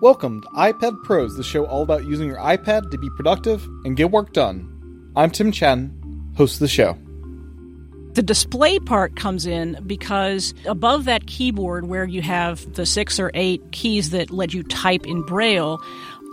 Welcome to iPad Pros, the show all about using your iPad to be productive and get work done. I'm Tim Chaten, host of the show. The display part comes in because above that keyboard where you have the six or eight keys that let you type in Braille,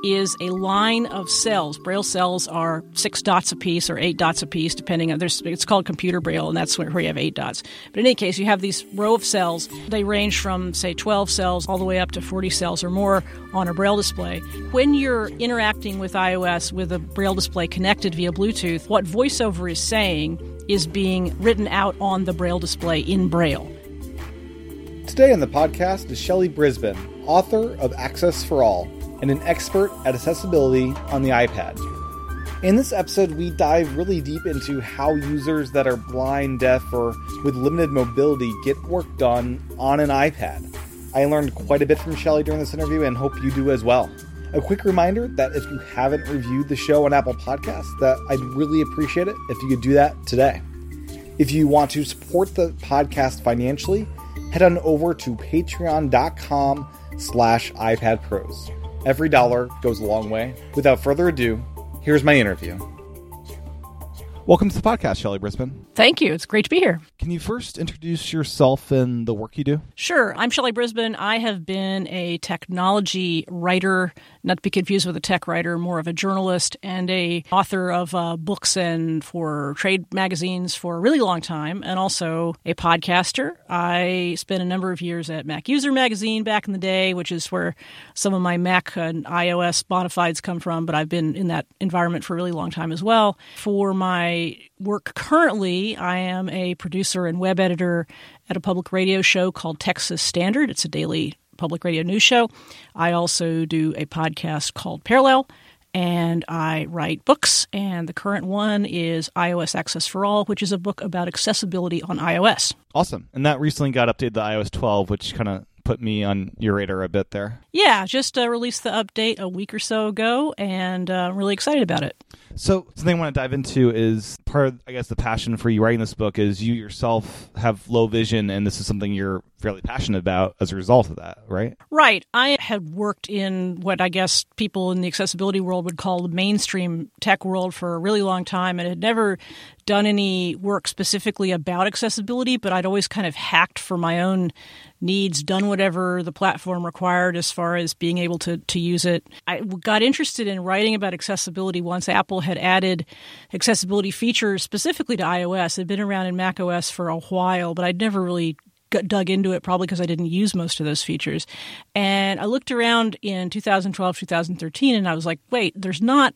is a line of cells. Braille cells are six dots a piece or eight dots a piece, depending on there's it's called computer braille, and that's where you have eight dots. But in any case, you have these row of cells. They range from say 12 cells all the way up to 40 cells or more on a braille display. When you're interacting with iOS with a braille display connected via Bluetooth, what VoiceOver is saying is being written out on the braille display in braille. Today on the podcast is Shelly Brisbin, author of Access for All and an expert at accessibility on the iPad. In this episode, we dive really deep into how users that are blind, deaf, or with limited mobility get work done on an iPad. I learned quite a bit from Shelly during this interview and hope you do as well. A quick reminder that if you haven't reviewed the show on Apple Podcasts, that I'd really appreciate it if you could do that today. If you want to support the podcast financially, head on over to patreon.com slash iPadPros. Every dollar goes a long way. Without further ado, here's my interview. Welcome to the podcast, Shelly Brisbin. Thank you. It's great to be here. Can you first introduce yourself and the work you do? Sure. I'm Shelly Brisbin. I have been a technology writer, not to be confused with a tech writer, more of a journalist and a author of uh, books and for trade magazines for a really long time, and also a podcaster. I spent a number of years at Mac User Magazine back in the day, which is where some of my Mac and iOS bona fides come from, but I've been in that environment for a really long time as well. For my work currently, I am a producer and web editor at a public radio show called Texas Standard. It's a daily public radio news show. I also do a podcast called Parallel, and I write books. And the current one is iOS Access for All, which is a book about accessibility on iOS. Awesome. And that recently got updated to iOS 12, which kind of put me on your radar a bit there. Yeah, just uh, released the update a week or so ago, and uh, I'm really excited about it. So something I want to dive into is part of, I guess, the passion for you writing this book is you yourself have low vision, and this is something you're fairly passionate about as a result of that, right? Right. I had worked in what I guess people in the accessibility world would call the mainstream tech world for a really long time, and had never done any work specifically about accessibility, but I'd always kind of hacked for my own needs, done whatever the platform required as far as being able to, to use it. I got interested in writing about accessibility once Apple had added accessibility features specifically to iOS. It had been around in macOS for a while, but I'd never really dug into it probably because I didn't use most of those features. And I looked around in 2012, 2013, and I was like, wait, there's not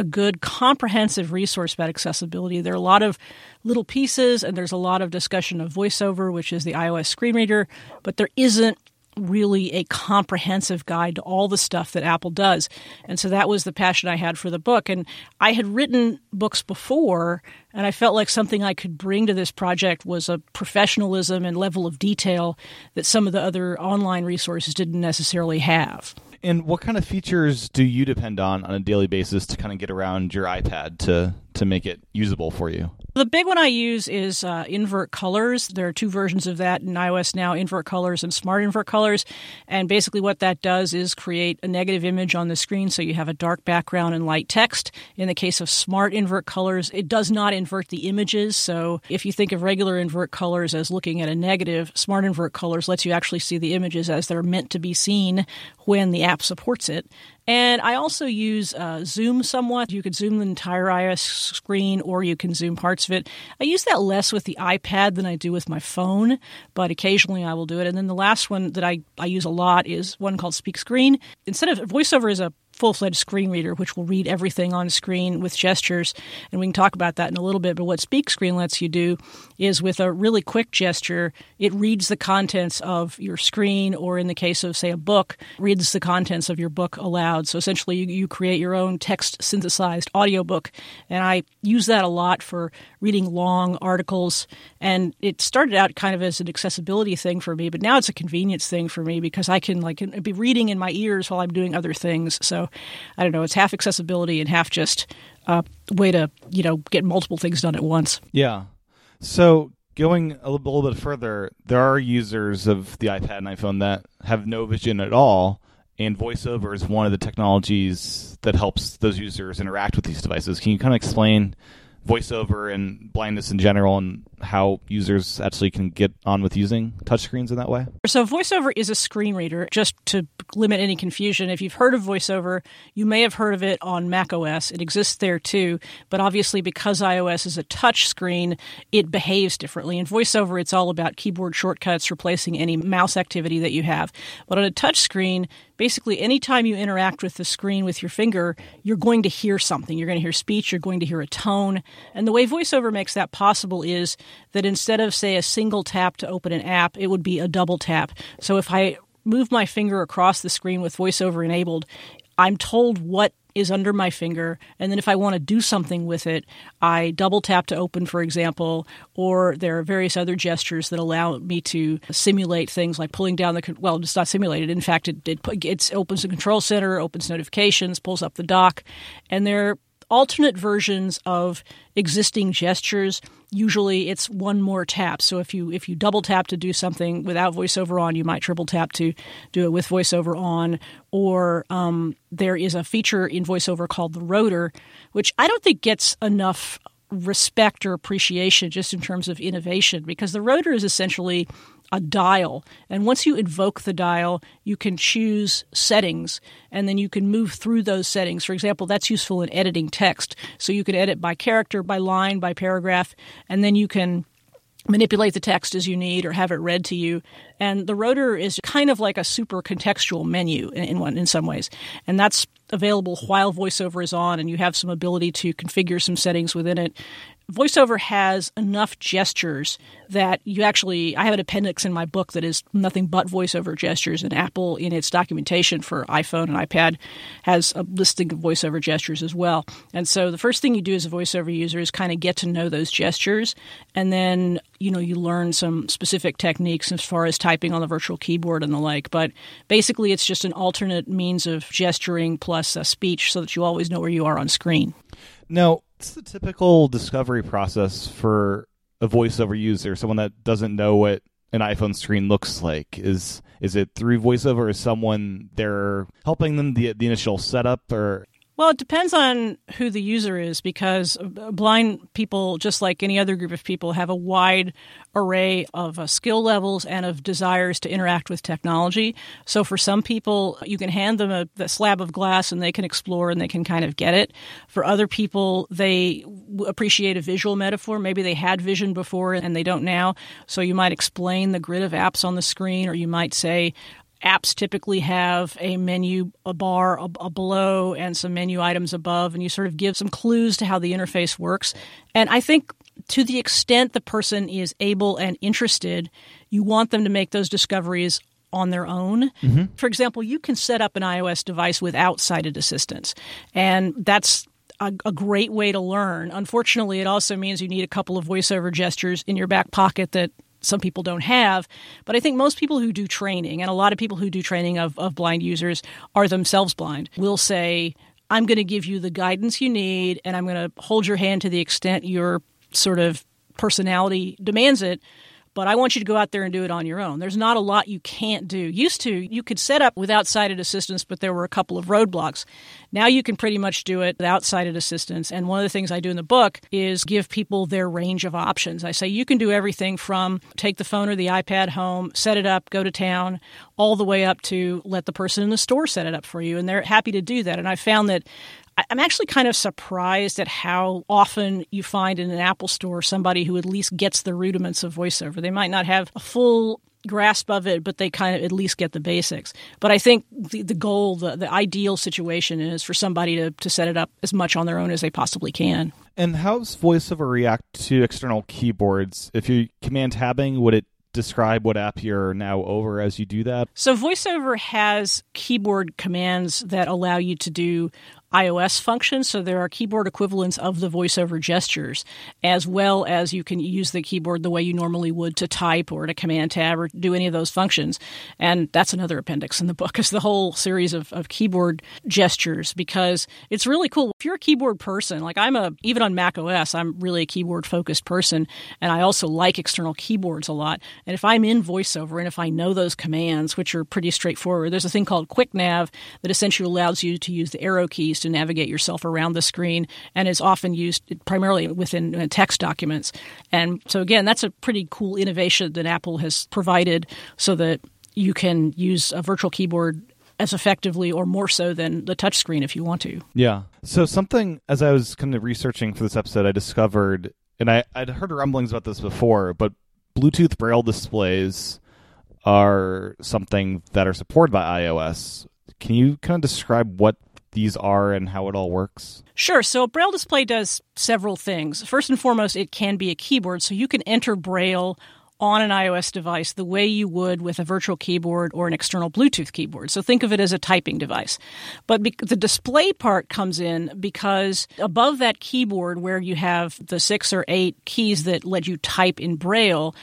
a good comprehensive resource about accessibility. There are a lot of little pieces, and there's a lot of discussion of VoiceOver, which is the iOS screen reader, but there isn't really a comprehensive guide to all the stuff that Apple does. And so that was the passion I had for the book. And I had written books before, and I felt like something I could bring to this project was a professionalism and level of detail that some of the other online resources didn't necessarily have. And what kind of features do you depend on on a daily basis to kind of get around your iPad to to make it usable for you? The big one I use is uh, invert colors. There are two versions of that in iOS now invert colors and smart invert colors. And basically, what that does is create a negative image on the screen so you have a dark background and light text. In the case of smart invert colors, it does not invert the images. So if you think of regular invert colors as looking at a negative, smart invert colors lets you actually see the images as they're meant to be seen when the app supports it. And I also use uh, Zoom somewhat. You could zoom the entire iOS screen or you can zoom parts of it. I use that less with the iPad than I do with my phone, but occasionally I will do it. And then the last one that I, I use a lot is one called Speak Screen. Instead of VoiceOver is a full fledged screen reader, which will read everything on screen with gestures. And we can talk about that in a little bit. But what Speak Screen lets you do is with a really quick gesture, it reads the contents of your screen, or in the case of, say, a book, reads the contents of your book aloud. So essentially, you, you create your own text synthesized audiobook. And I use that a lot for reading long articles. And it started out kind of as an accessibility thing for me, but now it's a convenience thing for me because I can like be reading in my ears while I'm doing other things. So I don't know, it's half accessibility and half just a way to, you know, get multiple things done at once. Yeah. So going a little, a little bit further, there are users of the iPad and iPhone that have no vision at all and VoiceOver is one of the technologies that helps those users interact with these devices. Can you kind of explain voiceover and blindness in general and how users actually can get on with using touchscreens in that way? So, VoiceOver is a screen reader. Just to limit any confusion, if you've heard of VoiceOver, you may have heard of it on Mac OS. It exists there too, but obviously, because iOS is a touch screen, it behaves differently. In VoiceOver, it's all about keyboard shortcuts replacing any mouse activity that you have. But on a touch screen, basically anytime you interact with the screen with your finger, you're going to hear something. You're going to hear speech, you're going to hear a tone. And the way VoiceOver makes that possible is that instead of, say, a single tap to open an app, it would be a double tap. So if I move my finger across the screen with VoiceOver enabled, I'm told what is under my finger. And then if I want to do something with it, I double tap to open, for example, or there are various other gestures that allow me to simulate things like pulling down the, well, it's not simulated. In fact, it, it, it opens the control center, opens notifications, pulls up the dock. And there alternate versions of existing gestures usually it's one more tap. So if you if you double tap to do something without voiceover on you might triple tap to do it with voiceover on. Or um, there is a feature in voiceover called the rotor which i don't think gets enough respect or appreciation just in terms of innovation because the rotor is essentially a dial. And once you invoke the dial, you can choose settings and then you can move through those settings. For example, that's useful in editing text. So you can edit by character, by line, by paragraph, and then you can manipulate the text as you need or have it read to you. And the rotor is kind of like a super contextual menu in, in, one, in some ways. And that's available while voiceover is on and you have some ability to configure some settings within it voiceover has enough gestures that you actually i have an appendix in my book that is nothing but voiceover gestures and apple in its documentation for iphone and ipad has a listing of voiceover gestures as well. And so the first thing you do as a voiceover user is kind of get to know those gestures and then you know you learn some specific techniques as far as typing on the virtual keyboard and the like. But basically it's just an alternate means of gesturing plus a speech so that you always know where you are on screen. Now What's the typical discovery process for a voiceover user, someone that doesn't know what an iPhone screen looks like? Is is it through voiceover? Or is someone they're helping them the the initial setup, or well, it depends on who the user is because blind people, just like any other group of people, have a wide array of uh, skill levels and of desires to interact with technology. So for some people, you can hand them a, a slab of glass and they can explore and they can kind of get it. For other people, they appreciate a visual metaphor. Maybe they had vision before and they don't now. So you might explain the grid of apps on the screen, or you might say, apps typically have a menu, a bar a, a below, and some menu items above, and you sort of give some clues to how the interface works. And I think to the extent the person is able and interested, you want them to make those discoveries on their own. Mm-hmm. For example, you can set up an iOS device without sighted assistance, and that's a, a, great way to learn. Unfortunately, it also means you need a couple of voiceover gestures in your back pocket that some people don't have. But I think most people who do training, and a lot of people who do training of, of blind users are themselves blind, will say, I'm going to give you the guidance you need, and I'm going to hold your hand to the extent your sort of personality demands it but I want you to go out there and do it on your own. There's not a lot you can't do. Used to, you could set up without sighted assistance, but there were a couple of roadblocks. Now you can pretty much do it without sighted assistance. And one of the things I do in the book is give people their range of options. I say you can do everything from take the phone or the iPad home, set it up, go to town, all the way up to let the person in the store set it up for you. And they're happy to do that. And I found that I'm actually kind of surprised at how often you find in an Apple store somebody who at least gets the rudiments of voiceover. They might not have a full grasp of it, but they kind of at least get the basics. But I think the, the goal, the, the ideal situation is for somebody to, to set it up as much on their own as they possibly can. And how does VoiceOver react to external keyboards? If you command tabbing, would it describe what app you're now over as you do that? So, VoiceOver has keyboard commands that allow you to do iOS functions. So there are keyboard equivalents of the voiceover gestures, as well as you can use the keyboard the way you normally would to type or to command tab or do any of those functions. And that's another appendix in the book is the whole series of, of keyboard gestures because it's really cool. If you're a keyboard person, like I'm a, even on Mac OS, I'm really a keyboard focused person. And I also like external keyboards a lot. And if I'm in voiceover and if I know those commands, which are pretty straightforward, there's a thing called Quick Nav that essentially allows you to use the arrow keys to navigate yourself around the screen and is often used primarily within uh, text documents. And so, again, that's a pretty cool innovation that Apple has provided so that you can use a virtual keyboard as effectively or more so than the touchscreen if you want to. Yeah. So something as I was kind of researching for this episode, I discovered, and I, I'd heard rumblings about this before, but Bluetooth Braille displays are something that are supported by iOS. Can you kind of describe what these are and how it all works? Sure. So, Braille display does several things. First and foremost, it can be a keyboard, so you can enter Braille on an iOS device the way you would with a virtual keyboard or an external Bluetooth keyboard. So think of it as a typing device. But be- the display part comes in because above that keyboard where you have the six or eight keys that let you type in Braille,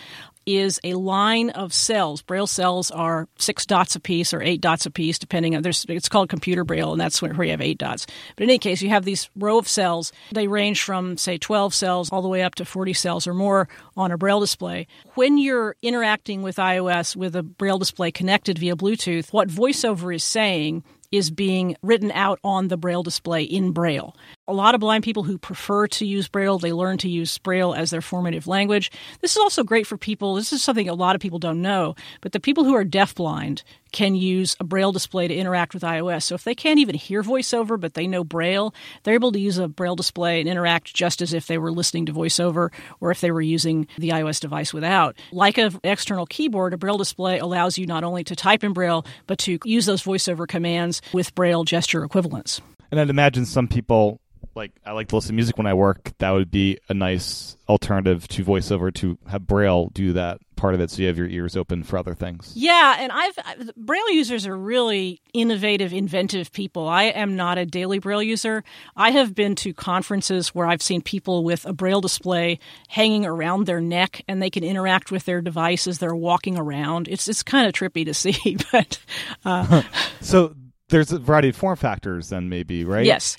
is a line of cells. Braille cells are six dots a piece or eight dots a piece, depending on. There's, it's called computer Braille, and that's where you have eight dots. But in any case, you have these row of cells. They range from say 12 cells all the way up to 40 cells or more on a Braille display. When you're interacting with iOS with a Braille display connected via Bluetooth, what VoiceOver is saying is being written out on the Braille display in Braille. A lot of blind people who prefer to use Braille, they learn to use Braille as their formative language. This is also great for people, this is something a lot of people don't know, but the people who are deafblind can use a Braille display to interact with iOS. So if they can't even hear VoiceOver, but they know Braille, they're able to use a Braille display and interact just as if they were listening to VoiceOver or if they were using the iOS device without. Like an external keyboard, a Braille display allows you not only to type in Braille, but to use those VoiceOver commands with Braille gesture equivalents. And I'd imagine some people like I like to listen to music when I work. That would be a nice alternative to voiceover to have Braille do that part of it, so you have your ears open for other things. Yeah, and I've Braille users are really innovative, inventive people. I am not a daily Braille user. I have been to conferences where I've seen people with a Braille display hanging around their neck, and they can interact with their device as they're walking around. It's it's kind of trippy to see, but uh, so there's a variety of form factors, then maybe right? Yes.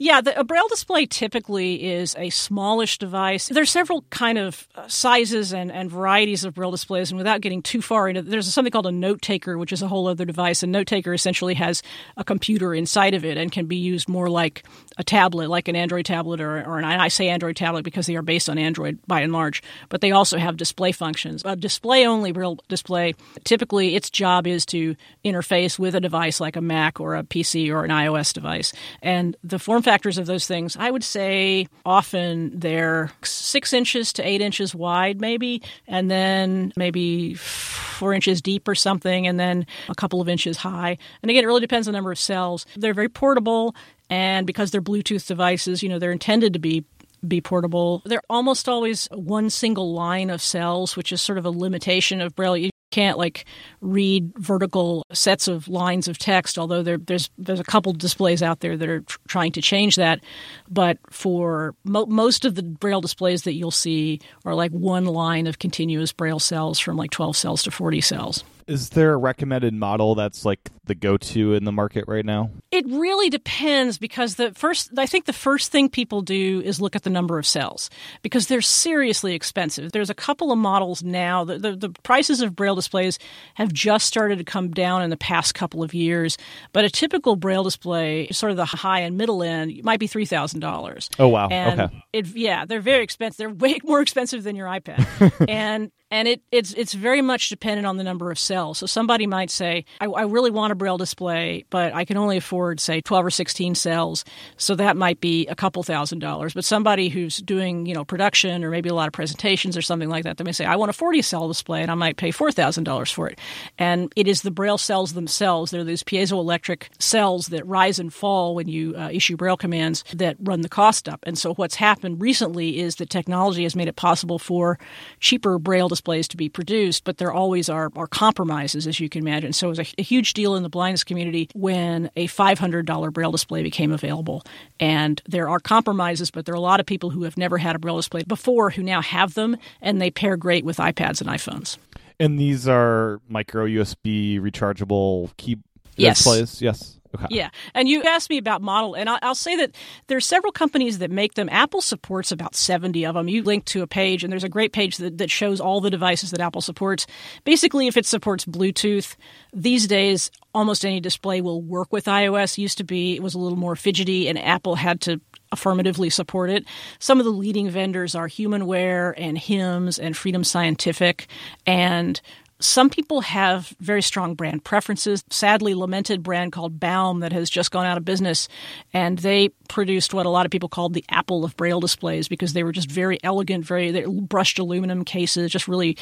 Yeah, the, a braille display typically is a smallish device. There's several kind of uh, sizes and, and varieties of braille displays, and without getting too far into, there's something called a note taker, which is a whole other device. A note taker essentially has a computer inside of it and can be used more like a tablet, like an Android tablet, or, or an I say Android tablet because they are based on Android by and large, but they also have display functions. A display only braille display, typically its job is to interface with a device like a Mac or a PC or an iOS device, and the form factors of those things, I would say often they're six inches to eight inches wide, maybe, and then maybe four inches deep or something, and then a couple of inches high. And again, it really depends on the number of cells. They're very portable, and because they're Bluetooth devices, you know, they're intended to be be portable. They're almost always one single line of cells, which is sort of a limitation of Braille can't like read vertical sets of lines of text although there, there's there's a couple displays out there that are tr- trying to change that. But for mo- most of the braille displays that you'll see are like one line of continuous braille cells from like 12 cells to 40 cells is there a recommended model that's like the go-to in the market right now? It really depends because the first I think the first thing people do is look at the number of cells because they're seriously expensive. There's a couple of models now. The, the, the prices of braille displays have just started to come down in the past couple of years, but a typical braille display, sort of the high and middle end, might be three thousand dollars. Oh wow! And okay. It, yeah, they're very expensive. They're way more expensive than your iPad, and and it, it's it's very much dependent on the number of cells. So somebody might say, I, I, really want a braille display, but I can only afford say 12 or 16 cells, so that might be a couple thousand dollars. But somebody who's doing you know production or maybe a lot of presentations or something like that, they may say, I want a 40 cell display, and I might pay four thousand dollars for it. And it is the braille cells themselves. They're these piezoelectric cells that rise and fall when you uh, issue braille commands that run the cost up. And so what's happened recently is that technology has made it possible for cheaper braille displays to be produced, but there always are, are compromises, as you can imagine. So it was a, a huge deal in the blindness community when a $500 Braille display became available. And there are compromises, but there are a lot of people who have never had a Braille display before who now have them, and they pair great with iPads and iPhones. And these are micro USB rechargeable key yes. displays? Yes. Okay. Yeah, and you asked me about model, and I'll say that there's several companies that make them. Apple supports about 70 of them. You link to a page, and there's a great page that, that shows all the devices that Apple supports. Basically, if it supports Bluetooth, these days almost any display will work with iOS. Used to be it was a little more fidgety, and Apple had to affirmatively support it. Some of the leading vendors are Humanware and HIMS and Freedom Scientific, and some people have very strong brand preferences. Sadly, lamented brand called Baum that has just gone out of business, and they produced what a lot of people called the Apple of Braille displays because they were just very elegant, very brushed aluminum cases, just really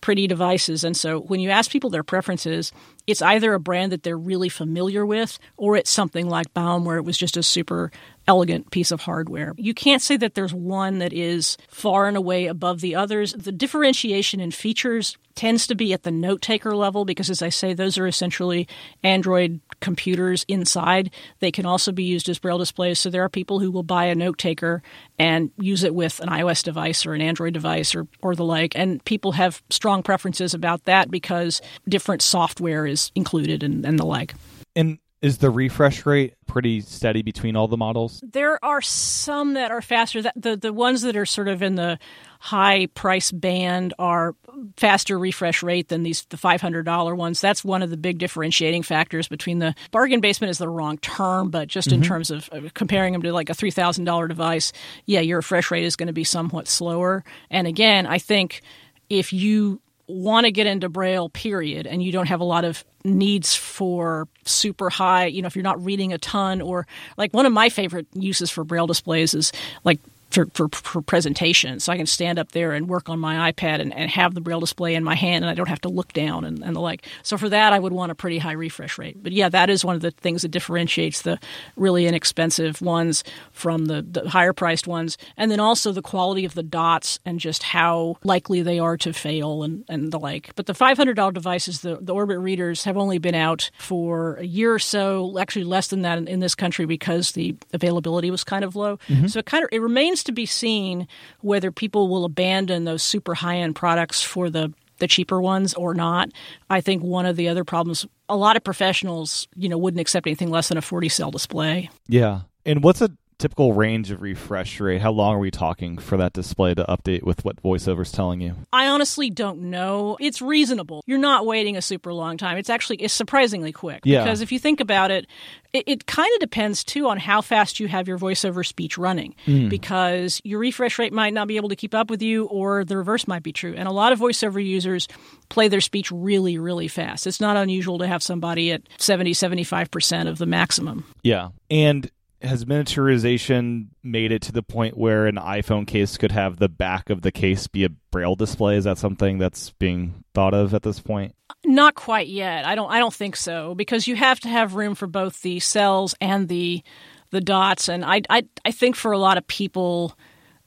pretty devices. And so, when you ask people their preferences, it's either a brand that they're really familiar with, or it's something like Baum where it was just a super elegant piece of hardware. You can't say that there's one that is far and away above the others. The differentiation in features tends to be at the note taker level because, as I say, those are essentially Android computers inside. They can also be used as braille displays. So there are people who will buy a note taker and use it with an iOS device or an Android device or, or the like. And people have strong preferences about that because different software is included and, and the like. And is the refresh rate pretty steady between all the models? There are some that are faster. The the ones that are sort of in the high price band are faster refresh rate than these the $500 ones. That's one of the big differentiating factors between the bargain basement is the wrong term, but just mm-hmm. in terms of comparing them to like a $3,000 device, yeah, your refresh rate is going to be somewhat slower. And again, I think if you want to get into Braille, period, and you don't have a lot of needs for super high, you know, if you're not reading a ton, or like one of my favorite uses for Braille displays is like for, for, for, presentation. So I can stand up there and work on my iPad and, and have the braille display in my hand and I don't have to look down and, and the like. So for that, I would want a pretty high refresh rate. But yeah, that is one of the things that differentiates the really inexpensive ones from the, the higher priced ones. And then also the quality of the dots and just how likely they are to fail and, and the like. But the $500 devices, the, the Orbit readers, have only been out for a year or so, actually less than that in, in this country because the availability was kind of low. Mm-hmm. So it kind of it remains remains to be seen whether people will abandon those super high end products for the the cheaper ones or not. I think one of the other problems a lot of professionals, you know, wouldn't accept anything less than a 40 cell display. Yeah. And what's a typical range of refresh rate? How long are we talking for that display to update with what VoiceOver's telling you? I honestly don't know. It's reasonable. You're not waiting a super long time. It's actually it's surprisingly quick. Yeah. Because if you think about it, it, it kind of depends too on how fast you have your voiceover speech running. Mm. Because your refresh rate might not be able to keep up with you, or the reverse might be true. And a lot of voiceover users play their speech really, really fast. It's not unusual to have somebody at 70, 75% of the maximum. Yeah. And has miniaturization made it to the point where an iPhone case could have the back of the case be a braille display? Is that something that's being thought of at this point? Not quite yet. I don't I don't think so because you have to have room for both the cells and the the dots and I I I think for a lot of people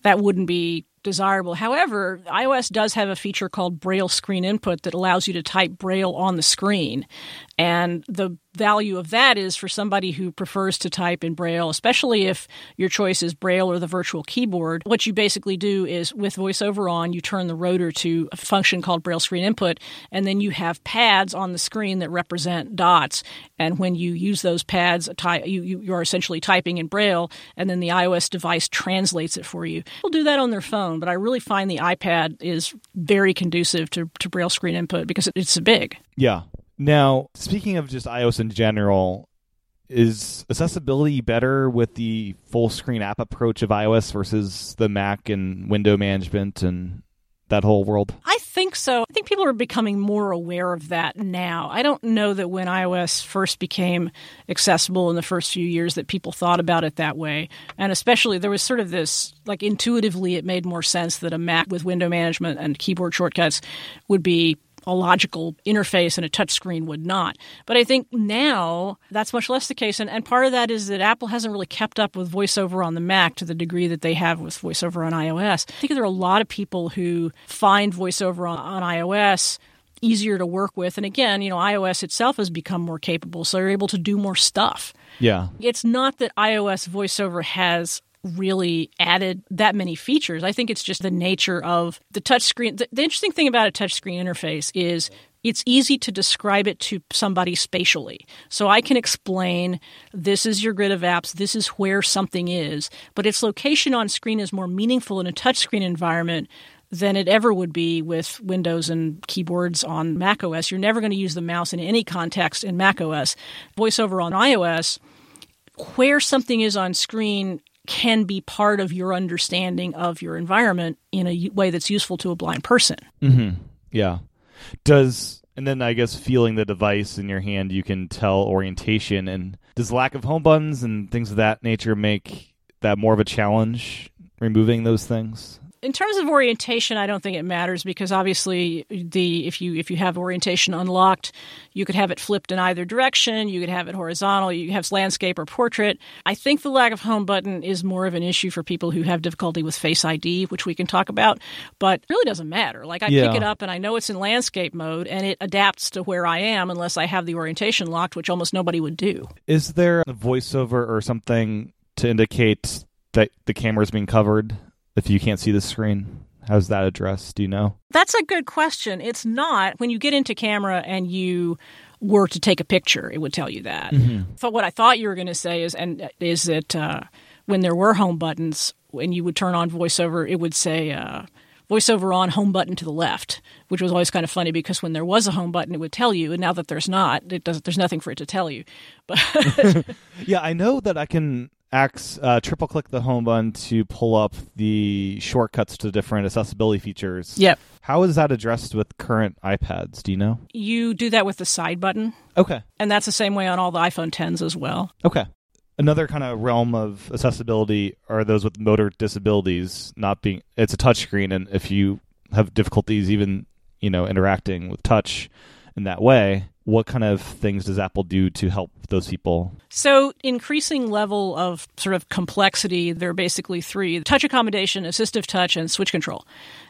that wouldn't be desirable. However, iOS does have a feature called Braille Screen Input that allows you to type Braille on the screen. And the value of that is for somebody who prefers to type in Braille, especially if your choice is Braille or the virtual keyboard. What you basically do is with VoiceOver on, you turn the rotor to a function called Braille Screen Input, and then you have pads on the screen that represent dots. And when you use those pads, you, you are essentially typing in Braille, and then the iOS device translates it for you. People do that on their phone, but I really find the iPad is very conducive to, to Braille Screen Input because it's big. Yeah. Now, speaking of just iOS in general, is accessibility better with the full screen app approach of iOS versus the Mac and window management and that whole world? I think so. I think people are becoming more aware of that now. I don't know that when iOS first became accessible in the first few years that people thought about it that way. And especially there was sort of this like intuitively it made more sense that a Mac with window management and keyboard shortcuts would be a logical interface and a touchscreen would not. But I think now that's much less the case. And, and part of that is that Apple hasn't really kept up with VoiceOver on the Mac to the degree that they have with VoiceOver on iOS. I think there are a lot of people who find VoiceOver on, on iOS easier to work with. And again, you know, iOS itself has become more capable, so you're able to do more stuff. Yeah. It's not that iOS VoiceOver has really added that many features. I think it's just the nature of the touchscreen. The, the interesting thing about a touchscreen interface is it's easy to describe it to somebody spatially. So I can explain this is your grid of apps, this is where something is, but its location on screen is more meaningful in a touchscreen environment than it ever would be with Windows and keyboards on macOS. You're never going to use the mouse in any context in macOS. VoiceOver on iOS, where something is on screen can be part of your understanding of your environment in a way that's useful to a blind person. Mm-hmm. Yeah. Does and then I guess feeling the device in your hand, you can tell orientation. And does lack of home buttons and things of that nature make that more of a challenge? Removing those things in terms of orientation, I don't think it matters because obviously the if you if you have orientation unlocked, you could have it flipped in either direction. You could have it horizontal. You have landscape or portrait. I think the lack of home button is more of an issue for people who have difficulty with Face ID, which we can talk about. But really doesn't matter. Like I yeah. pick it up and I know it's in landscape mode and it adapts to where I am unless I have the orientation locked, which almost nobody would do. Is there a voiceover or something to indicate that the camera is being covered if you can't see the screen? How's that addressed? Do you know? That's a good question. It's not. When you get into camera and you were to take a picture, it would tell you that. Mm-hmm. But what I thought you were going to say is, and is that uh, when there were home buttons, when you would turn on VoiceOver, it would say. Uh, voiceover on home button to the left, which was always kind of funny because when there was a home button, it would tell you, and now that there's not, it does. There's nothing for it to tell you. But yeah, I know that I can X uh, triple click the home button to pull up the shortcuts to different accessibility features. Yep. How is that addressed with current iPads? Do you know? You do that with the side button. Okay. And that's the same way on all the iPhone 10s as well. Okay. Another kind of realm of accessibility are those with motor disabilities not being it's a touchscreen and if you have difficulties even, you know, interacting with touch in that way, what kind of things does Apple do to help those people? So, increasing level of sort of complexity, there are basically three touch accommodation, assistive touch, and switch control.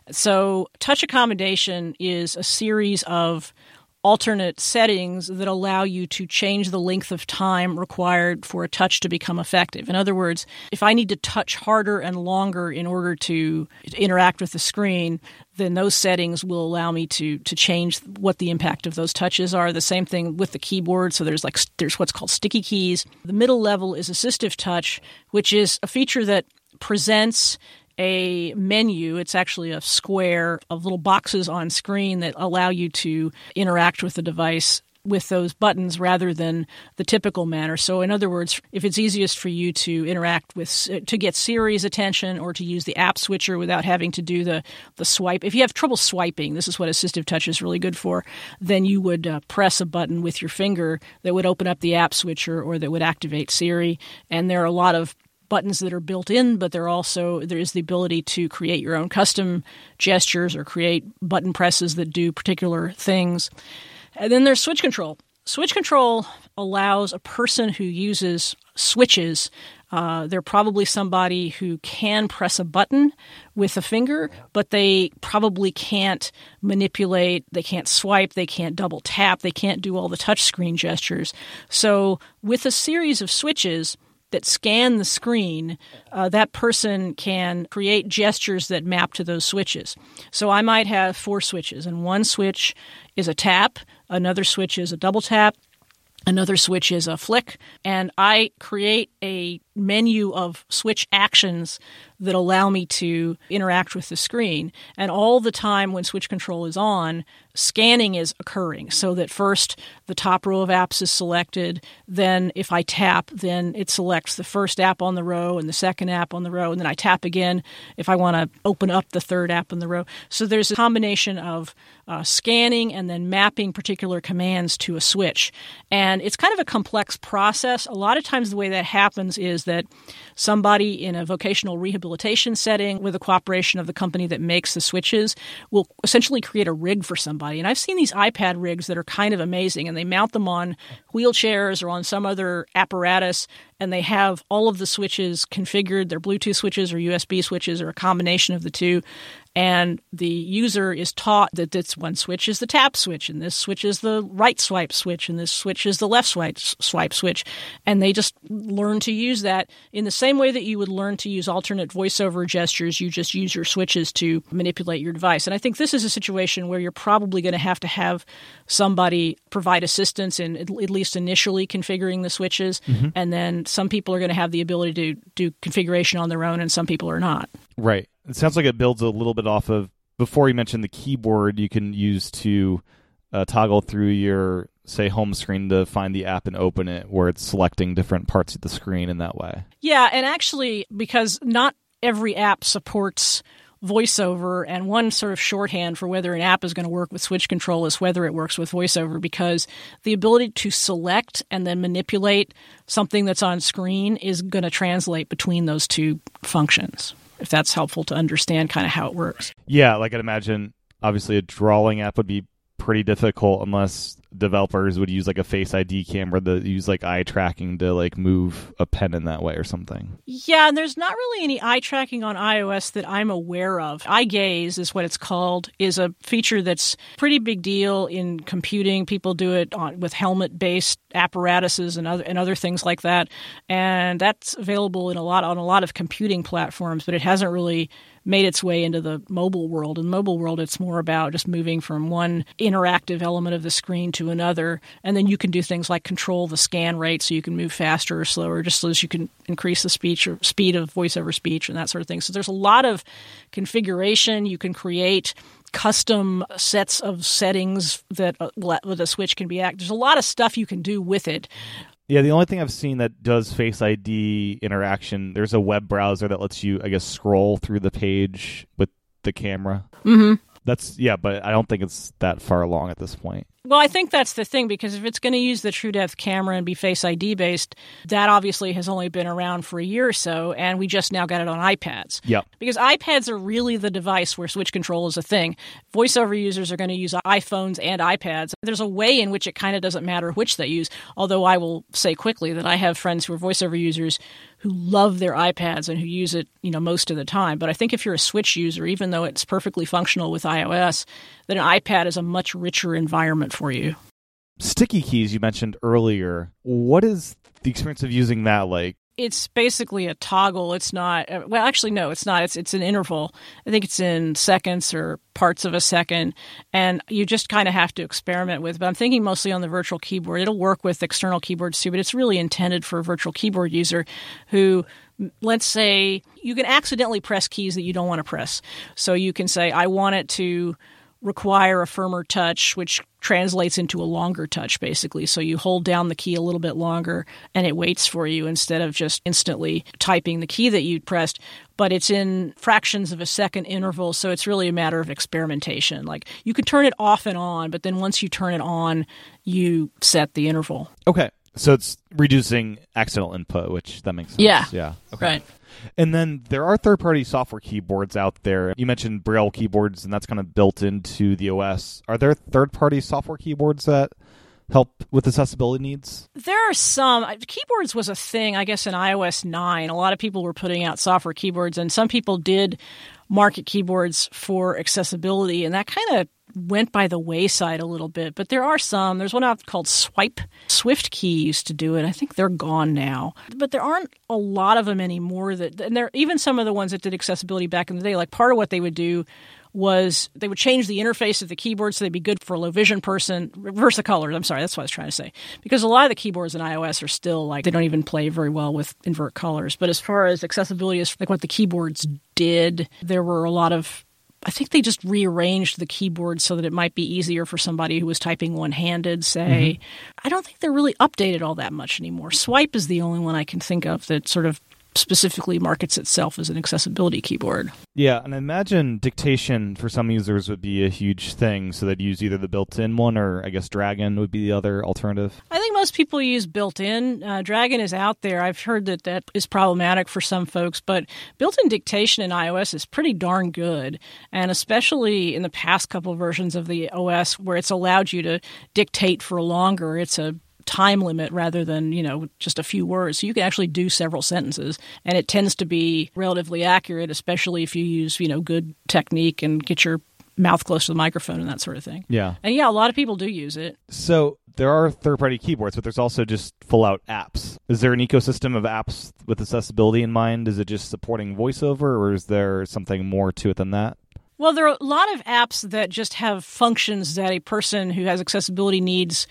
So, touch accommodation is a series of alternate settings that allow you to change the length of time required for a touch to become effective. In other words, if I need to touch harder and longer in order to interact with the screen, then those settings will allow me to to change what the impact of those touches are. The same thing with the keyboard. So there's like there's what's called sticky keys. The middle level is assistive touch, which is a feature that presents a menu. It's actually a square of little boxes on screen that allow you to interact with the device with those buttons rather than the typical manner. So, in other words, if it's easiest for you to interact with to get Siri's attention or to use the app switcher without having to do the the swipe, if you have trouble swiping, this is what assistive touch is really good for. Then you would uh, press a button with your finger that would open up the app switcher or that would activate Siri. And there are a lot of buttons that are built in, but there also there is the ability to create your own custom gestures or create button presses that do particular things. And then there's switch control. Switch control allows a person who uses switches. Uh, they're probably somebody who can press a button with a finger, but they probably can't manipulate, they can't swipe, they can't double tap, they can't do all the touch screen gestures. So, with a series of switches, that scan the screen, uh, that person can create gestures that map to those switches. So I might have four switches, and one switch is a tap, another switch is a double tap, Another switch is a flick, and I create a menu of switch actions that allow me to interact with the screen. And all the time when switch control is on, scanning is occurring so that first the top row of apps is selected. Then, if I tap, then it selects the first app on the row and the second app on the row. And then I tap again if I want to open up the third app in the row. So there's a combination of uh, scanning and then mapping particular commands to a switch. And it's kind of a complex process. A lot of times, the way that happens is is that somebody in a vocational rehabilitation setting with the cooperation of the company that makes the switches will essentially create a rig for somebody. And I've seen these iPad rigs that are kind of amazing and they mount them on wheelchairs or on some other apparatus and they have all of the switches configured. They're Bluetooth switches or USB switches or a combination of the two and the user is taught that this one switch is the tap switch and this switch is the right swipe switch and this switch is the left swipe swipe switch. And they just learn to use that in the same way that you would learn to use alternate voiceover gestures. You just use your switches to manipulate your device. And i think this is a situation where you're probably going to have to have somebody provide assistance in at least initially configuring the switches. Mm-hmm. and then some people are going to have the ability to do configuration on their own and some people are not. Right it sounds like it builds a little bit off of before you mentioned the keyboard you can use to uh, toggle through your say home screen to find the app and open it where it's selecting different parts of the screen in that way. Yeah, and actually because not every app supports voiceover and one sort of shorthand for whether an app is going to work with switch control is whether it works with voiceover because the ability to select and then manipulate something that's on screen is going to translate between those two functions if that's helpful to understand kind of how it works. Yeah, like I'd imagine obviously a drawing app would be pretty difficult unless developers would use like a face ID camera to use like eye tracking to like move a pen in that way or something. Yeah, and there's not really any eye tracking on iOS that I'm aware of. Eye gaze is what it's called, is a feature that's pretty big deal in computing. People do it on with helmet based apparatuses and other and other things like that. And that's available in a lot on a lot of computing platforms, but it hasn't really made its way into the mobile world. In the mobile world, it's more about just moving from one interactive element of the screen to another. And then you can do things like control the scan rate so you can move faster or slower, just so as you can increase the speech or speed of voiceover speech and that sort of thing. So there's a lot of configuration. You can create custom sets of settings that uh, the switch can be act. There's a lot of stuff you can do with it. Yeah, the only thing I've seen that does Face ID interaction, there's a web browser that lets you, I guess, scroll through the page with the camera. Mm-hmm. That's yeah, but I don't think it's that far along at this point. Well, I think that's the thing because if it's going to use the True Depth camera and be Face ID based, that obviously has only been around for a year or so, and we just now got it on iPads. Yeah. Because iPads are really the device where switch control is a thing. VoiceOver users are going to use iPhones and iPads. There's a way in which it kind of doesn't matter which they use, although I will say quickly that I have friends who are VoiceOver users who love their iPads and who use it, you know, most of the time. But I think if you're a Switch user, even though it's perfectly functional with iOS, that an iPad is a much richer environment for you. Sticky keys you mentioned earlier. What is the experience of using that like? it's basically a toggle. It's not uh, well, actually, no, it's not. It's it's an interval. I think it's in seconds or parts of a second, and you just kind of have to experiment with. But I'm thinking mostly on the virtual keyboard. It'll work with external keyboards too, but it's really intended for a virtual keyboard user who let's say you can accidentally press keys that you don't want to press. So you can say, I want it to require a firmer touch, which translates into a longer touch, basically. So you hold down the key a little bit longer and it waits for you instead of just instantly typing the key that you pressed. But it's in fractions of a second interval, so it's really a matter of experimentation. Like you can turn it off and on, but then once you turn it on, you set the interval. Okay. So it's reducing accidental input, which that makes sense. Yeah. Yeah. Okay. Right. And then there are third party software keyboards out there. You mentioned Braille keyboards, and that's kind of built into the OS. Are there third party software keyboards that help with accessibility needs? There are some. Keyboards was a thing, I guess, in iOS 9. A lot of people were putting out software keyboards, and some people did market keyboards for accessibility, and that kind of went by the wayside a little bit, but there are some. There's one out called Swype. SwiftKey used to do it. I think they're gone now, but there aren't a lot of them anymore. That and there even some of the ones that did accessibility back in the day. Like part of what they would do was they would change the interface of the keyboard so they'd be good for a low vision person. Reverse the colors. I'm sorry, that's what I was trying to say. Because a lot of the keyboards in iOS are still like they don't even play very well with invert colors. But as far as accessibility is like what the keyboards did, there were a lot of I think they just rearranged the keyboard so that it might be easier for somebody who was typing one handed, say. Mm-hmm. I don't think they're really updated all that much anymore. Swype is the only one I can think of that sort of specifically markets itself as an accessibility keyboard. Yeah, and I imagine dictation for some users would be a huge thing, so they'd use either the built-in one or I guess Dragon would be the other alternative. I think most people use built-in. Uh, Dragon is out there. I've heard that that is problematic for some folks, but built-in dictation in iOS is pretty darn good, and especially in the past couple versions of the OS where it's allowed you to dictate for longer. It's a time limit rather than you know just a few words. So you can actually do several sentences and it tends to be relatively accurate especially if you use you know good technique and get your mouth close to the microphone and that sort of thing. Yeah. And yeah a lot of people do use it. So there are third-party keyboards but there's also just full-out apps. Is there an ecosystem of apps with accessibility in mind? Is it just supporting voiceover or is there something more to it than that? Well, there are a lot of apps that just have functions that a person who has accessibility needs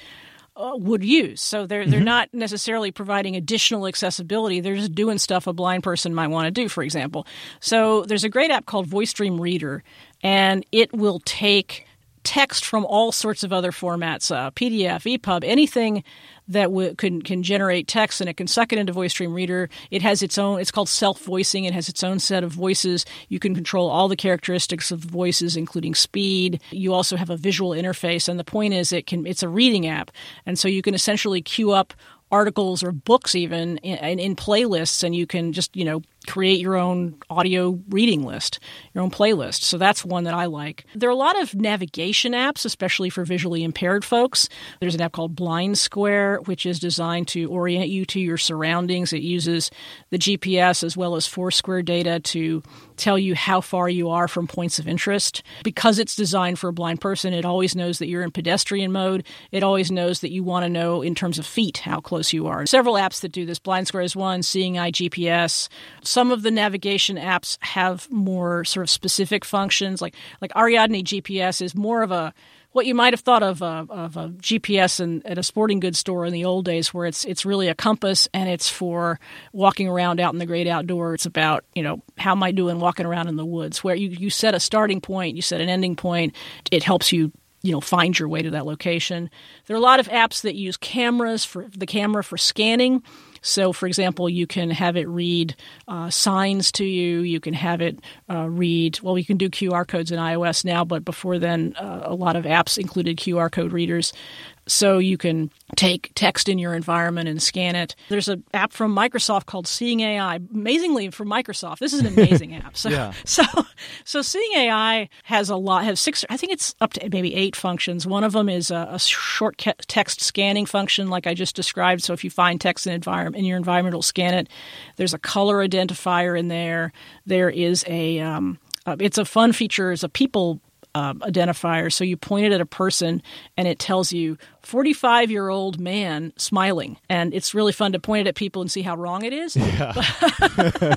uh, would use. So they're they're mm-hmm. not necessarily providing additional accessibility. They're just doing stuff a blind person might want to do, for example. So there's a great app called Voice Dream Reader, and it will take text from all sorts of other formats, uh, PDF, EPUB, anything that w- can can generate text and it can suck it into Voice Dream Reader. It has its own. It's called self voicing. It has its own set of voices. You can control all the characteristics of the voices, including speed. You also have a visual interface, and the point is, it can. It's a reading app, and so you can essentially queue up articles or books even in, in, playlists and you can just you know create your own audio reading list your own playlist so that's one that i like there are a lot of navigation apps especially for visually impaired folks there's an app called blind square which is designed to orient you to your surroundings it uses the gps as well as foursquare data to tell you how far you are from points of interest. Because it's designed for a blind person, it always knows that you're in pedestrian mode. It always knows that you want to know in terms of feet how close you are. Several apps that do this. Blind Square is one, Seeing Eye GPS. Some of the navigation apps have more sort of specific functions. Like like Ariadne GPS is more of a what you might have thought of a, uh, of a GPS in, at a sporting goods store in the old days, where it's it's really a compass and it's for walking around out in the great outdoors. It's about you know how am I doing walking around in the woods? Where you you set a starting point, you set an ending point. It helps you you know find your way to that location. There are a lot of apps that use cameras for the camera for scanning. So, for example, you can have it read uh, signs to you. You can have it uh, read, well, you can do QR codes in iOS now, but before then, uh, a lot of apps included QR code readers so you can take text in your environment and scan it. There's an app from Microsoft called Seeing AI. Amazingly, for Microsoft, this is an amazing app. So, yeah. so, so Seeing AI has a lot, has six, I think it's up to maybe eight functions. One of them is a, a short text scanning function, like I just described. So if you find text in environment in your environment, it'll scan it. There's a color identifier in there. There is a um, uh, it's a fun feature. It's a people um, identifier. So you point it at a person and it tells you 45 year old man smiling. And it's really fun to point it at people and see how wrong it is. Yeah.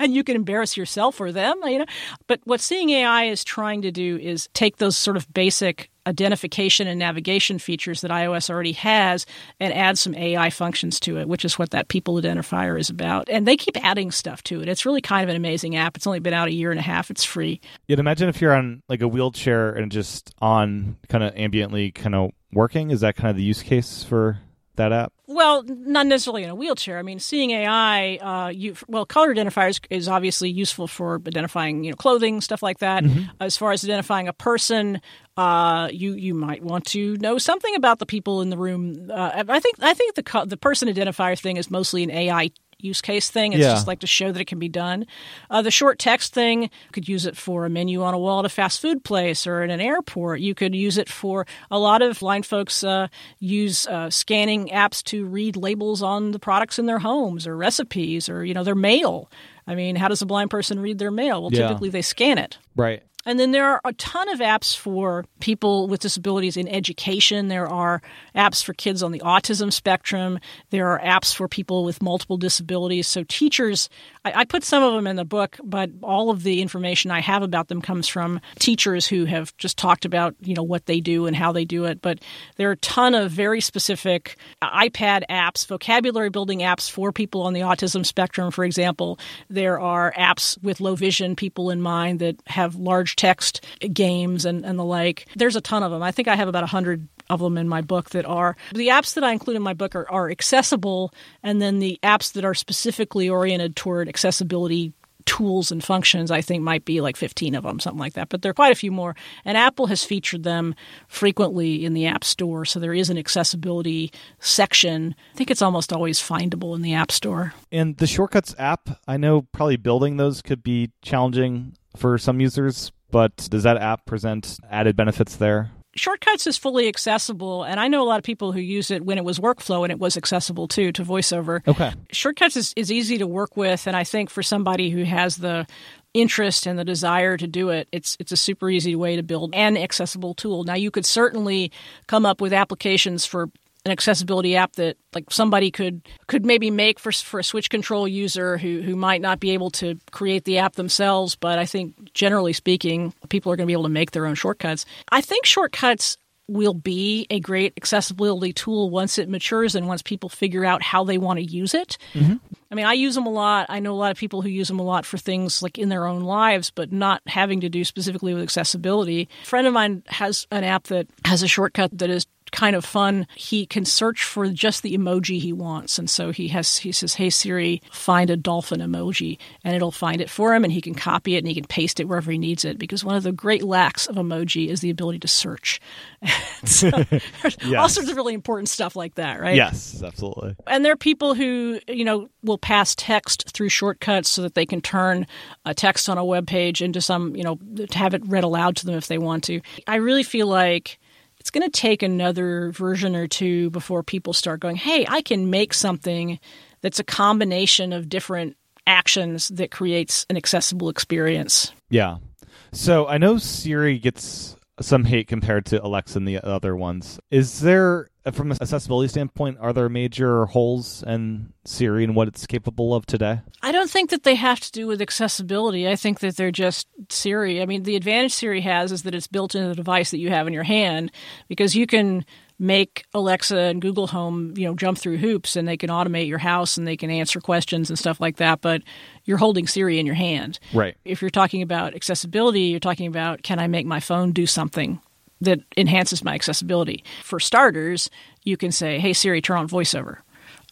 and you can embarrass yourself or them, you know. But what Seeing AI is trying to do is take those sort of basic identification and navigation features that iOS already has and add some AI functions to it, which is what that people identifier is about. And they keep adding stuff to it. It's really kind of an amazing app. It's only been out a year and a half. It's free. Yeah, imagine if you're on like a wheelchair and just on kind of ambiently kind of working. Is that kind of the use case for that app? Well, not necessarily in a wheelchair. I mean, seeing AI, uh, you, well, color identifiers is obviously useful for identifying, you know, clothing, stuff like that. Mm-hmm. As far as identifying a person, uh, you you might want to know something about the people in the room. Uh, I think I think the the person identifier thing is mostly an AI use case thing. It's yeah. just like to show that it can be done. Uh, the short text thing, you could use it for a menu on a wall at a fast food place or in an airport. You could use it for a lot of blind folks uh, use uh, scanning apps to read labels on the products in their homes or recipes or you know their mail. I mean, how does a blind person read their mail? Well, yeah. typically they scan it. Right. And then there are a ton of apps for people with disabilities in education. There are apps for kids on the autism spectrum. There are apps for people with multiple disabilities. So teachers, I, I, put some of them in the book, but all of the information I have about them comes from teachers who have just talked about you know what they do and how they do it. But there are a ton of very specific iPad apps, vocabulary building apps for people on the autism spectrum. For example, there are apps with low vision people in mind that have large text games and, and the like. There's a ton of them. I think I have about 100 of them in my book that are the apps that I include in my book are, are accessible, and then the apps that are specifically oriented toward accessibility tools and functions, I think might be like 15 of them, something like that. But there are quite a few more. And Apple has featured them frequently in the App Store. So there is an accessibility section. I think it's almost always findable in the App Store. And the Shortcuts app, I know probably building those could be challenging for some users, but does that app present added benefits there? Shortcuts is fully accessible, and I know a lot of people who use it when it was workflow and it was accessible too to VoiceOver. Okay. Shortcuts is, is easy to work with, and I think for somebody who has the interest and the desire to do it, it's it's a super easy way to build an accessible tool. Now you could certainly come up with applications for an accessibility app that like somebody could could maybe make for for a switch control user who who might not be able to create the app themselves but I think generally speaking people are going to be able to make their own shortcuts. I think shortcuts will be a great accessibility tool once it matures and once people figure out how they want to use it. Mm-hmm. I mean, I use them a lot. I know a lot of people who use them a lot for things like in their own lives, but not having to do specifically with accessibility. A friend of mine has an app that has a shortcut that is kind of fun. He can search for just the emoji he wants, and so he has he says, "Hey Siri, find a dolphin emoji," and it'll find it for him, and he can copy it and he can paste it wherever he needs it. Because one of the great lacks of emoji is the ability to search. so, yes. All sorts of really important stuff like that, right? Yes, absolutely. And there are people who you know will pass text through shortcuts so that they can turn a text on a web page into some you know to have it read aloud to them if they want to. I really feel like it's going to take another version or two before people start going, hey, I can make something that's a combination of different actions that creates an accessible experience. Yeah. So I know Siri gets some hate compared to Alexa and the other ones. Is there, Uh, from an accessibility standpoint, are there major holes in Siri and what it's capable of today? I don't think that they have to do with accessibility. I think that they're just Siri. I mean, the advantage Siri has is that it's built into the device that you have in your hand because you can make Alexa and Google Home, you know, jump through hoops and they can automate your house and they can answer questions and stuff like that, but you're holding Siri in your hand. Right. If you're talking about accessibility, you're talking about can I make my phone do something that enhances my accessibility? For starters, you can say, "Hey Siri, turn on VoiceOver."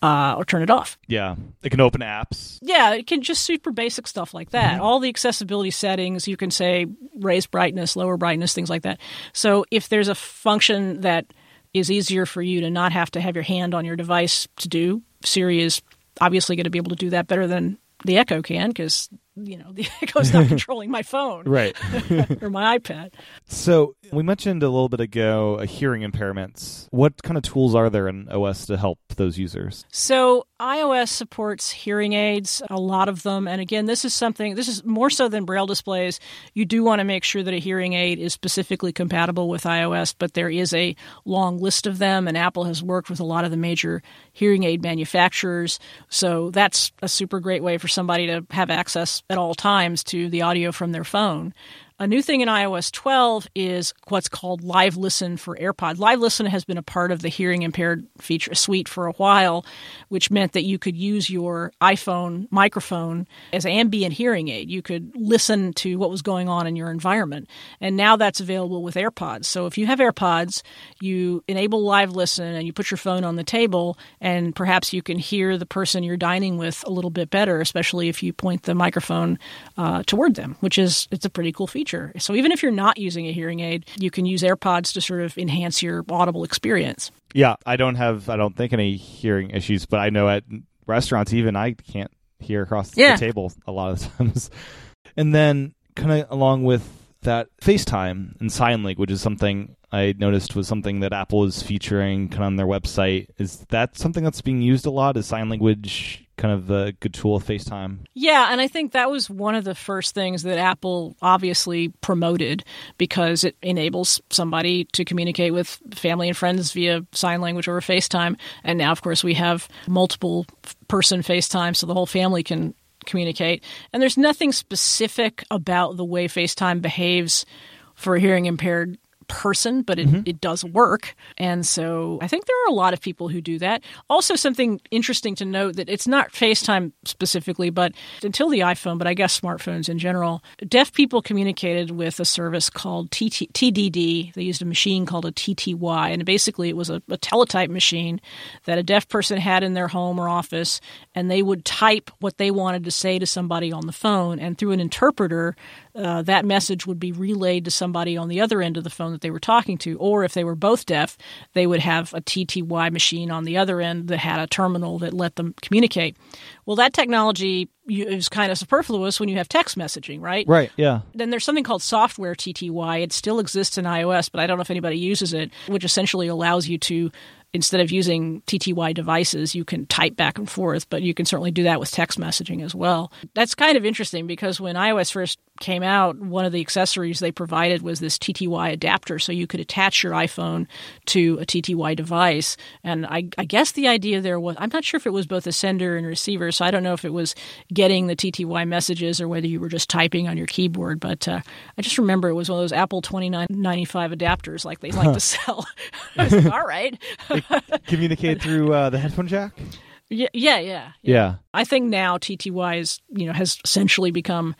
Uh, or turn it off. Yeah, it can open apps. Yeah, it can just super basic stuff like that. Mm-hmm. All the accessibility settings, you can say raise brightness, lower brightness, things like that. So if there's a function that is easier for you to not have to have your hand on your device to do. Siri is obviously going to be able to do that better than the Echo can because you know the Echo's not controlling my phone, right, or my iPad. So we mentioned a little bit ago uh, hearing impairments. What kind of tools are there in OS to help those users? So iOS supports hearing aids, a lot of them, and again, this is something. This is more so than Braille displays. You do want to make sure that a hearing aid is specifically compatible with iOS, but there is a long list of them, and Apple has worked with a lot of the major hearing aid manufacturers. So that's a super great way for somebody to have access at all times to the audio from their phone. A new thing in iOS 12 is what's called Live Listen for AirPod. Live Listen has been a part of the hearing impaired feature suite for a while, which meant that you could use your iPhone microphone as ambient hearing aid. You could listen to what was going on in your environment. And now that's available with AirPods. So if you have AirPods, you enable Live Listen and you put your phone on the table, and perhaps you can hear the person you're dining with a little bit better, especially if you point the microphone uh, toward them, which is it's a pretty cool feature feature. So even if you're not using a hearing aid, you can use AirPods to sort of enhance your audible experience. Yeah, I don't have, I don't think any hearing issues, but I know at restaurants, even I can't hear across yeah. the table a lot of times. and then, kind of along with that, FaceTime and sign language is something I noticed was something that Apple is featuring kind of on their website. Is that something that's being used a lot? Is sign language kind of a good tool of FaceTime. Yeah, and I think that was one of the first things that Apple obviously promoted because it enables somebody to communicate with family and friends via sign language over FaceTime. And now, of course, we have multiple person FaceTime, so the whole family can communicate. And there's nothing specific about the way FaceTime behaves for hearing impaired person, but it, mm-hmm. it does work. And so I think there are a lot of people who do that. Also, something interesting to note that it's not FaceTime specifically, but until the iPhone, but I guess smartphones in general, deaf people communicated with a service called TT, TDD. They used a machine called a TTY, and basically it was a, a teletype machine that a deaf person had in their home or office, and they would type what they wanted to say to somebody on the phone, and through an interpreter, uh, that message would be relayed to somebody on the other end of the phone that they were talking to. Or if they were both deaf, they would have a TTY machine on the other end that had a terminal that let them communicate. Well, that technology is kind of superfluous when you have text messaging, right? Right, yeah. Then there's something called software TTY. It still exists in iOS, but I don't know if anybody uses it, which essentially allows you to instead of using TTY devices, you can type back and forth, but you can certainly do that with text messaging as well. That's kind of interesting because when iOS first came out, one of the accessories they provided was this TTY adapter, so you could attach your iPhone to a TTY device. And I, I guess the idea there was I'm not sure if it was both a sender and receiver, so I don't know if it was getting the TTY messages or whether you were just typing on your keyboard. But uh, I just remember it was one of those Apple 2995 adapters like they like to sell. like, All right. communicate through uh, the headphone jack. Yeah, yeah, yeah, yeah. I think now TTY is you know has essentially become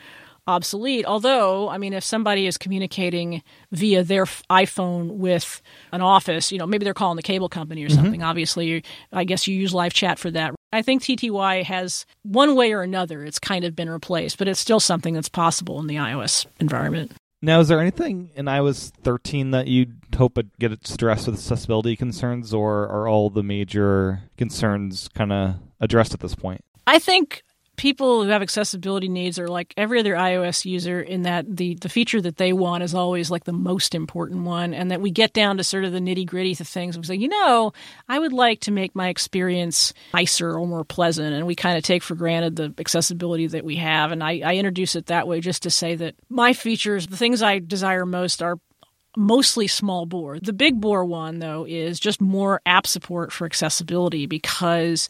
obsolete. Although, I mean, if somebody is communicating via their iPhone with an office, you know, maybe they're calling the cable company or mm-hmm. something. Mm-hmm. Obviously, I guess you use live chat for that. I think TTY has one way or another, it's kind of been replaced, but it's still something that's possible in the iOS environment. Now, is there anything in iOS 13 that you'd hope would get addressed with accessibility concerns, or are all the major concerns kind of addressed at this point? I think people who have accessibility needs are like every other iOS user in that the, the feature that they want is always like the most important one, and that we get down to sort of the nitty gritty of things. We say, you know, I would like to make my experience nicer or more pleasant, and we kind of take for granted the accessibility that we have. And I, I introduce it that way just to say that my features, the things I desire most, are mostly small bore. The big bore one, though, is just more app support for accessibility because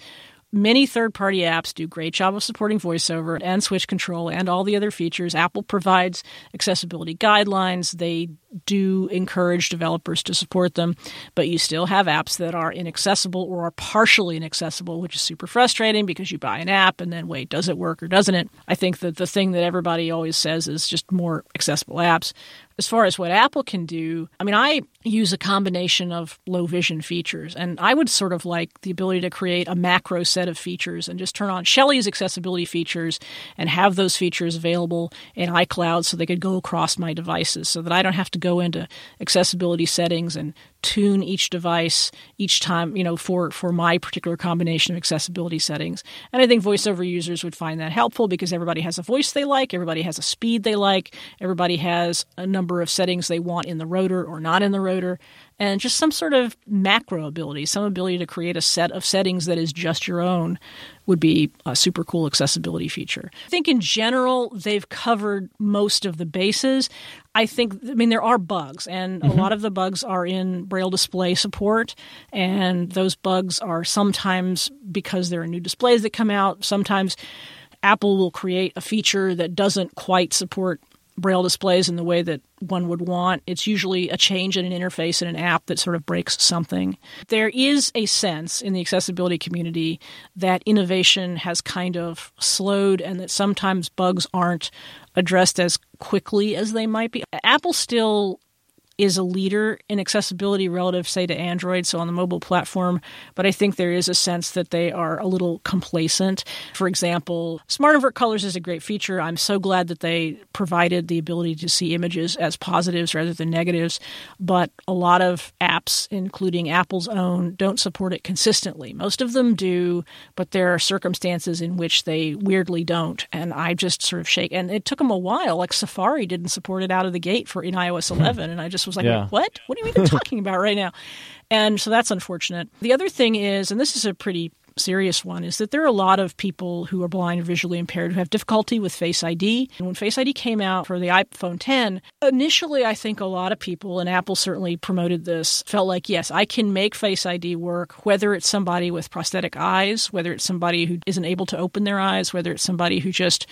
Many third party apps do great job of supporting voiceover and switch control and all the other features. Apple provides accessibility guidelines. They do encourage developers to support them, but you still have apps that are inaccessible or are partially inaccessible, which is super frustrating because you buy an app and then wait, does it work or doesn't it? I think that the thing that everybody always says is just more accessible apps as far as what Apple can do, I mean, I use a combination of low vision features, and I would sort of like the ability to create a macro set of features and just turn on Shelly's accessibility features and have those features available in iCloud so they could go across my devices so that I don't have to go into accessibility settings and tune each device each time, you know, for, for my particular combination of accessibility settings. And I think voiceover users would find that helpful because everybody has a voice they like, everybody has a speed they like, everybody has a number of settings they want in the rotor or not in the rotor and just some sort of macro ability, some ability to create a set of settings that is just your own would be a super cool accessibility feature. I think in general, they've covered most of the bases. I think, I mean, there are bugs, and mm-hmm. a lot of the bugs are in Braille display support, and those bugs are sometimes because there are new displays that come out. Sometimes Apple will create a feature that doesn't quite support braille displays in the way that one would want. It's usually a change in an interface in an app that sort of breaks something. There is a sense in the accessibility community that innovation has kind of slowed and that sometimes bugs aren't addressed as quickly as they might be. Apple still is a leader in accessibility relative, say, to Android, so on the mobile platform, but I think there is a sense that they are a little complacent. For example, Smart Invert Colors is a great feature. I'm so glad that they provided the ability to see images as positives rather than negatives, but a lot of apps, including Apple's own, don't support it consistently. Most of them do, but there are circumstances in which they weirdly don't, and I just sort of shake. And it took them a while. Like Safari didn't support it out of the gate for in iOS hmm. 11, and I just just was like, yeah. what? What are you even talking about right now? And so that's unfortunate. The other thing is, and this is a pretty serious one is that there are a lot of people who are blind or visually impaired who have difficulty with Face ID. And when Face ID came out for the iPhone 10, initially I think a lot of people, and Apple certainly promoted this, felt like, yes, I can make Face ID work, whether it's somebody with prosthetic eyes, whether it's somebody who isn't able to open their eyes, whether it's somebody who just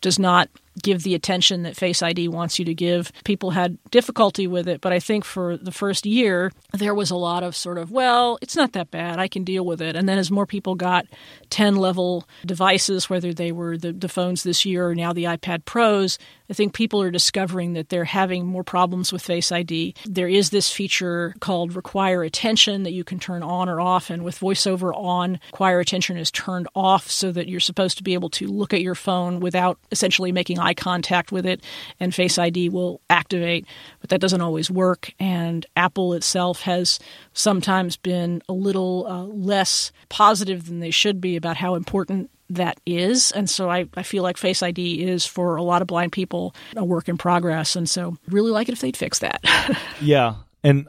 does not give the attention that Face ID wants you to give. People had difficulty with it, but I think for the first year, there was a lot of sort of, well, it's not that bad. I can deal with it. And then as more people got 10 level devices, whether they were the, the phones this year or now the iPad Pros, I think people are discovering that they're having more problems with Face ID. There is this feature called Require Attention that you can turn on or off, and with VoiceOver on, Require Attention is turned off so that you're supposed to be able to look at your phone without essentially making eye contact with it, and Face ID will activate. But that doesn't always work, and Apple itself has sometimes been a little uh, less positive than they should be about how important that is. And so I, I feel like Face ID is for a lot of blind people a work in progress. And so really like it if they'd fix that. yeah. And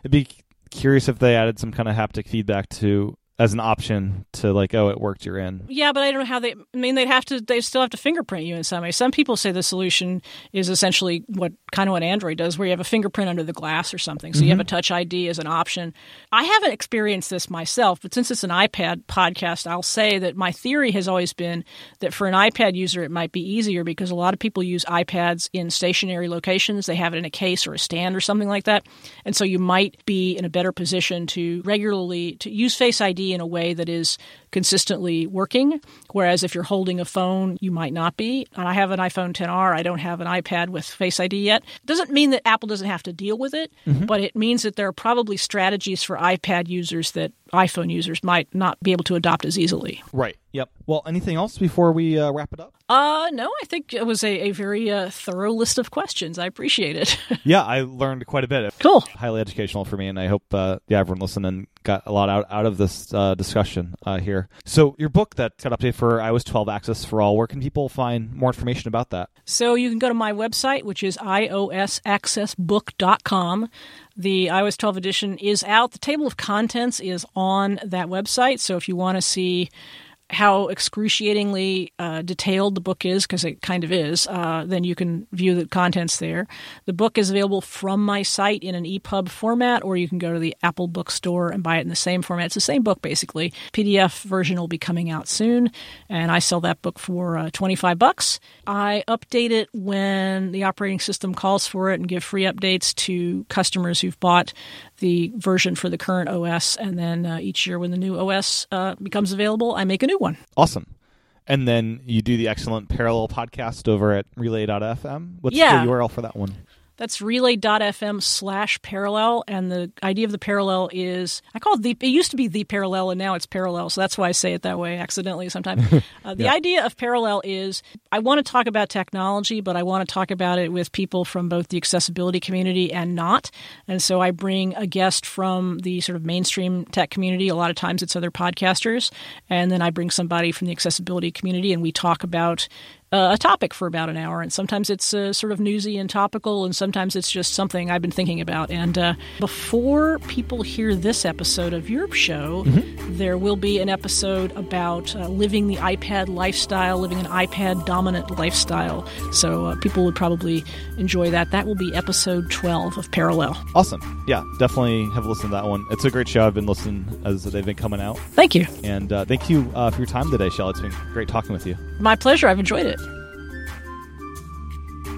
it'd be curious if they added some kind of haptic feedback to as an option to like, oh, it worked, you're in. Yeah, but I don't know how they. I mean, they'd have to. They still have to fingerprint you in some way. Some people say the solution is essentially what kind of what Android does, where you have a fingerprint under the glass or something. So mm-hmm. you have a Touch ID as an option. I haven't experienced this myself, but since it's an iPad podcast, I'll say that my theory has always been that for an iPad user, it might be easier because a lot of people use iPads in stationary locations. They have it in a case or a stand or something like that, and so you might be in a better position to regularly to use Face ID in a way that is consistently working. Whereas if you're holding a phone, you might not be. And I have an iPhone 10R. I don't have an iPad with Face ID yet. Doesn't mean that Apple doesn't have to deal with it, mm-hmm. but it means that there are probably strategies for iPad users that iPhone users might not be able to adopt as easily. Right. Yep. Well, anything else before we uh, wrap it up? Uh, no, I think it was a, a very uh, thorough list of questions. I appreciate it. yeah, I learned quite a bit. Cool. Highly educational for me, and I hope uh, yeah, everyone listening got a lot out, out of this uh, discussion uh, So, your book that got updated for iOS 12 Access for All, where can people find more information about that? So, you can go to my website, which is iosaccessbook.com. The iOS 12 edition is out. The table of contents is on that website. So if you want to see how excruciatingly uh, detailed the book is, because it kind of is, uh, then you can view the contents there. The book is available from my site in an EPUB format, or you can go to the Apple Bookstore and buy it in the same format. It's the same book, basically. PDF version will be coming out soon, and I sell that book for uh, 25 bucks. I update it when the operating system calls for it and give free updates to customers who've bought the version for the current OS, and then uh, each year when the new OS uh, becomes available, I make a new one. Awesome. And then you do the excellent parallel podcast over at relay.fm. What's yeah. the URL for that one? That's relay.fm slash parallel. And the idea of the parallel is I call it the, it used to be the parallel and now it's parallel. So that's why I say it that way accidentally sometimes. uh, the yeah. idea of parallel is I want to talk about technology, but I want to talk about it with people from both the accessibility community and not. And so I bring a guest from the sort of mainstream tech community. A lot of times it's other podcasters. And then I bring somebody from the accessibility community and we talk about uh, a topic for about an hour. And sometimes it's uh, sort of newsy and topical, and sometimes it's just something I've been thinking about. And uh, before people hear this episode of your show, mm-hmm. there will be an episode about uh, living the iPad lifestyle, living an iPad dominant lifestyle. So uh, people would probably enjoy that. That will be episode 12 of Parallel. Awesome. Yeah, definitely have listened to that one. It's a great show. I've been listening as they've been coming out. Thank you. And uh, thank you for your time today, Shell. It's been great talking with you. My pleasure. I've enjoyed it.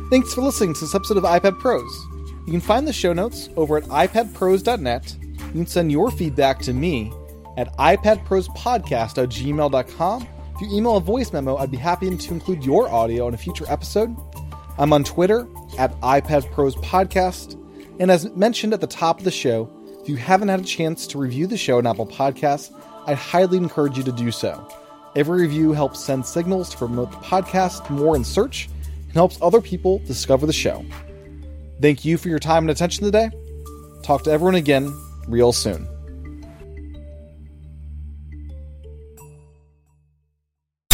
Thanks for listening to this episode of iPad Pros. You can find the show notes over at iPadPros.net. You can send your feedback to me at iPadProsPodcast@gmail.com. If you email a voice memo, I'd be happy to include your audio in a future episode. I'm on Twitter at iPadProsPodcast. And as mentioned at the top of the show, if you haven't had a chance to review the show on Apple Podcasts, I'd highly encourage you to do so. Every review helps send signals to promote the podcast more in search helps other people discover the show. Thank you for your time and attention today. Talk to everyone again real soon.